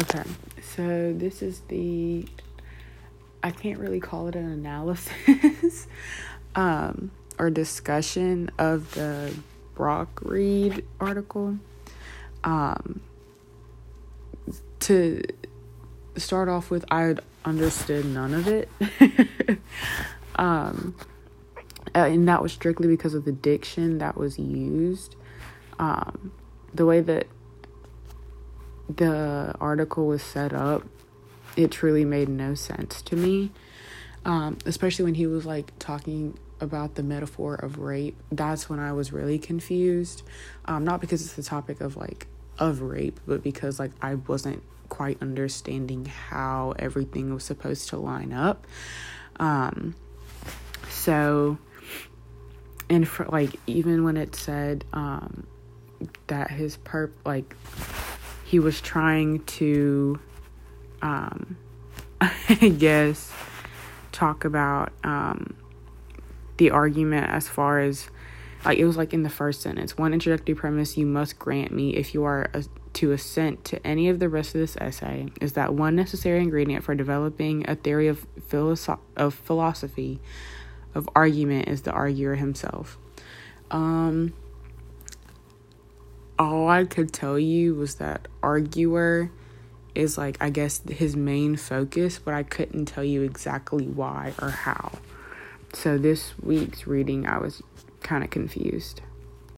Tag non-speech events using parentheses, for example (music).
Okay, so this is the. I can't really call it an analysis (laughs) um, or discussion of the Brockriede article. Um, to start off with, I understood none of it. (laughs) um, and that was strictly because of the diction that was used. Um, the way that the article was set up, it truly made no sense to me. Um, especially when he was like talking about the metaphor of rape. That's when I was really confused. Um, not because it's the topic of like of rape, but because like I wasn't quite understanding how everything was supposed to line up. Um, so, and for like even when it said um, that his perp like he was trying to um (laughs) I guess talk about um the argument as far as like it was like in the first sentence one introductory premise you must grant me if you are a, to assent to any of the rest of this essay is that one necessary ingredient for developing a theory of philosoph- of philosophy of argument is the arguer himself. Um all I could tell you was that arguer is like I guess his main focus, but I couldn't tell you exactly why or how. So this week's reading I was kind of confused.